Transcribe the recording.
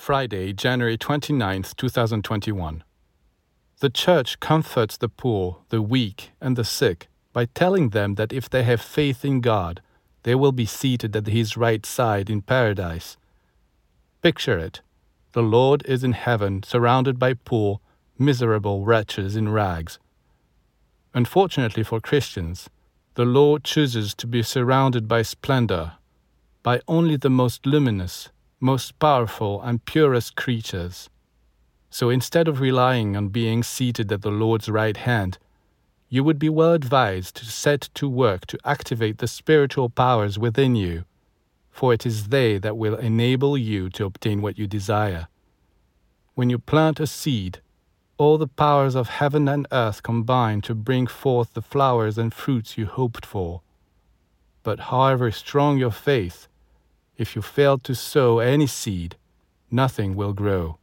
Friday, January 29th, 2021. The Church comforts the poor, the weak, and the sick by telling them that if they have faith in God, they will be seated at His right side in paradise. Picture it the Lord is in heaven, surrounded by poor, miserable wretches in rags. Unfortunately for Christians, the Lord chooses to be surrounded by splendor, by only the most luminous, most powerful and purest creatures. So instead of relying on being seated at the Lord's right hand, you would be well advised to set to work to activate the spiritual powers within you, for it is they that will enable you to obtain what you desire. When you plant a seed, all the powers of heaven and earth combine to bring forth the flowers and fruits you hoped for. But however strong your faith, if you fail to sow any seed, nothing will grow.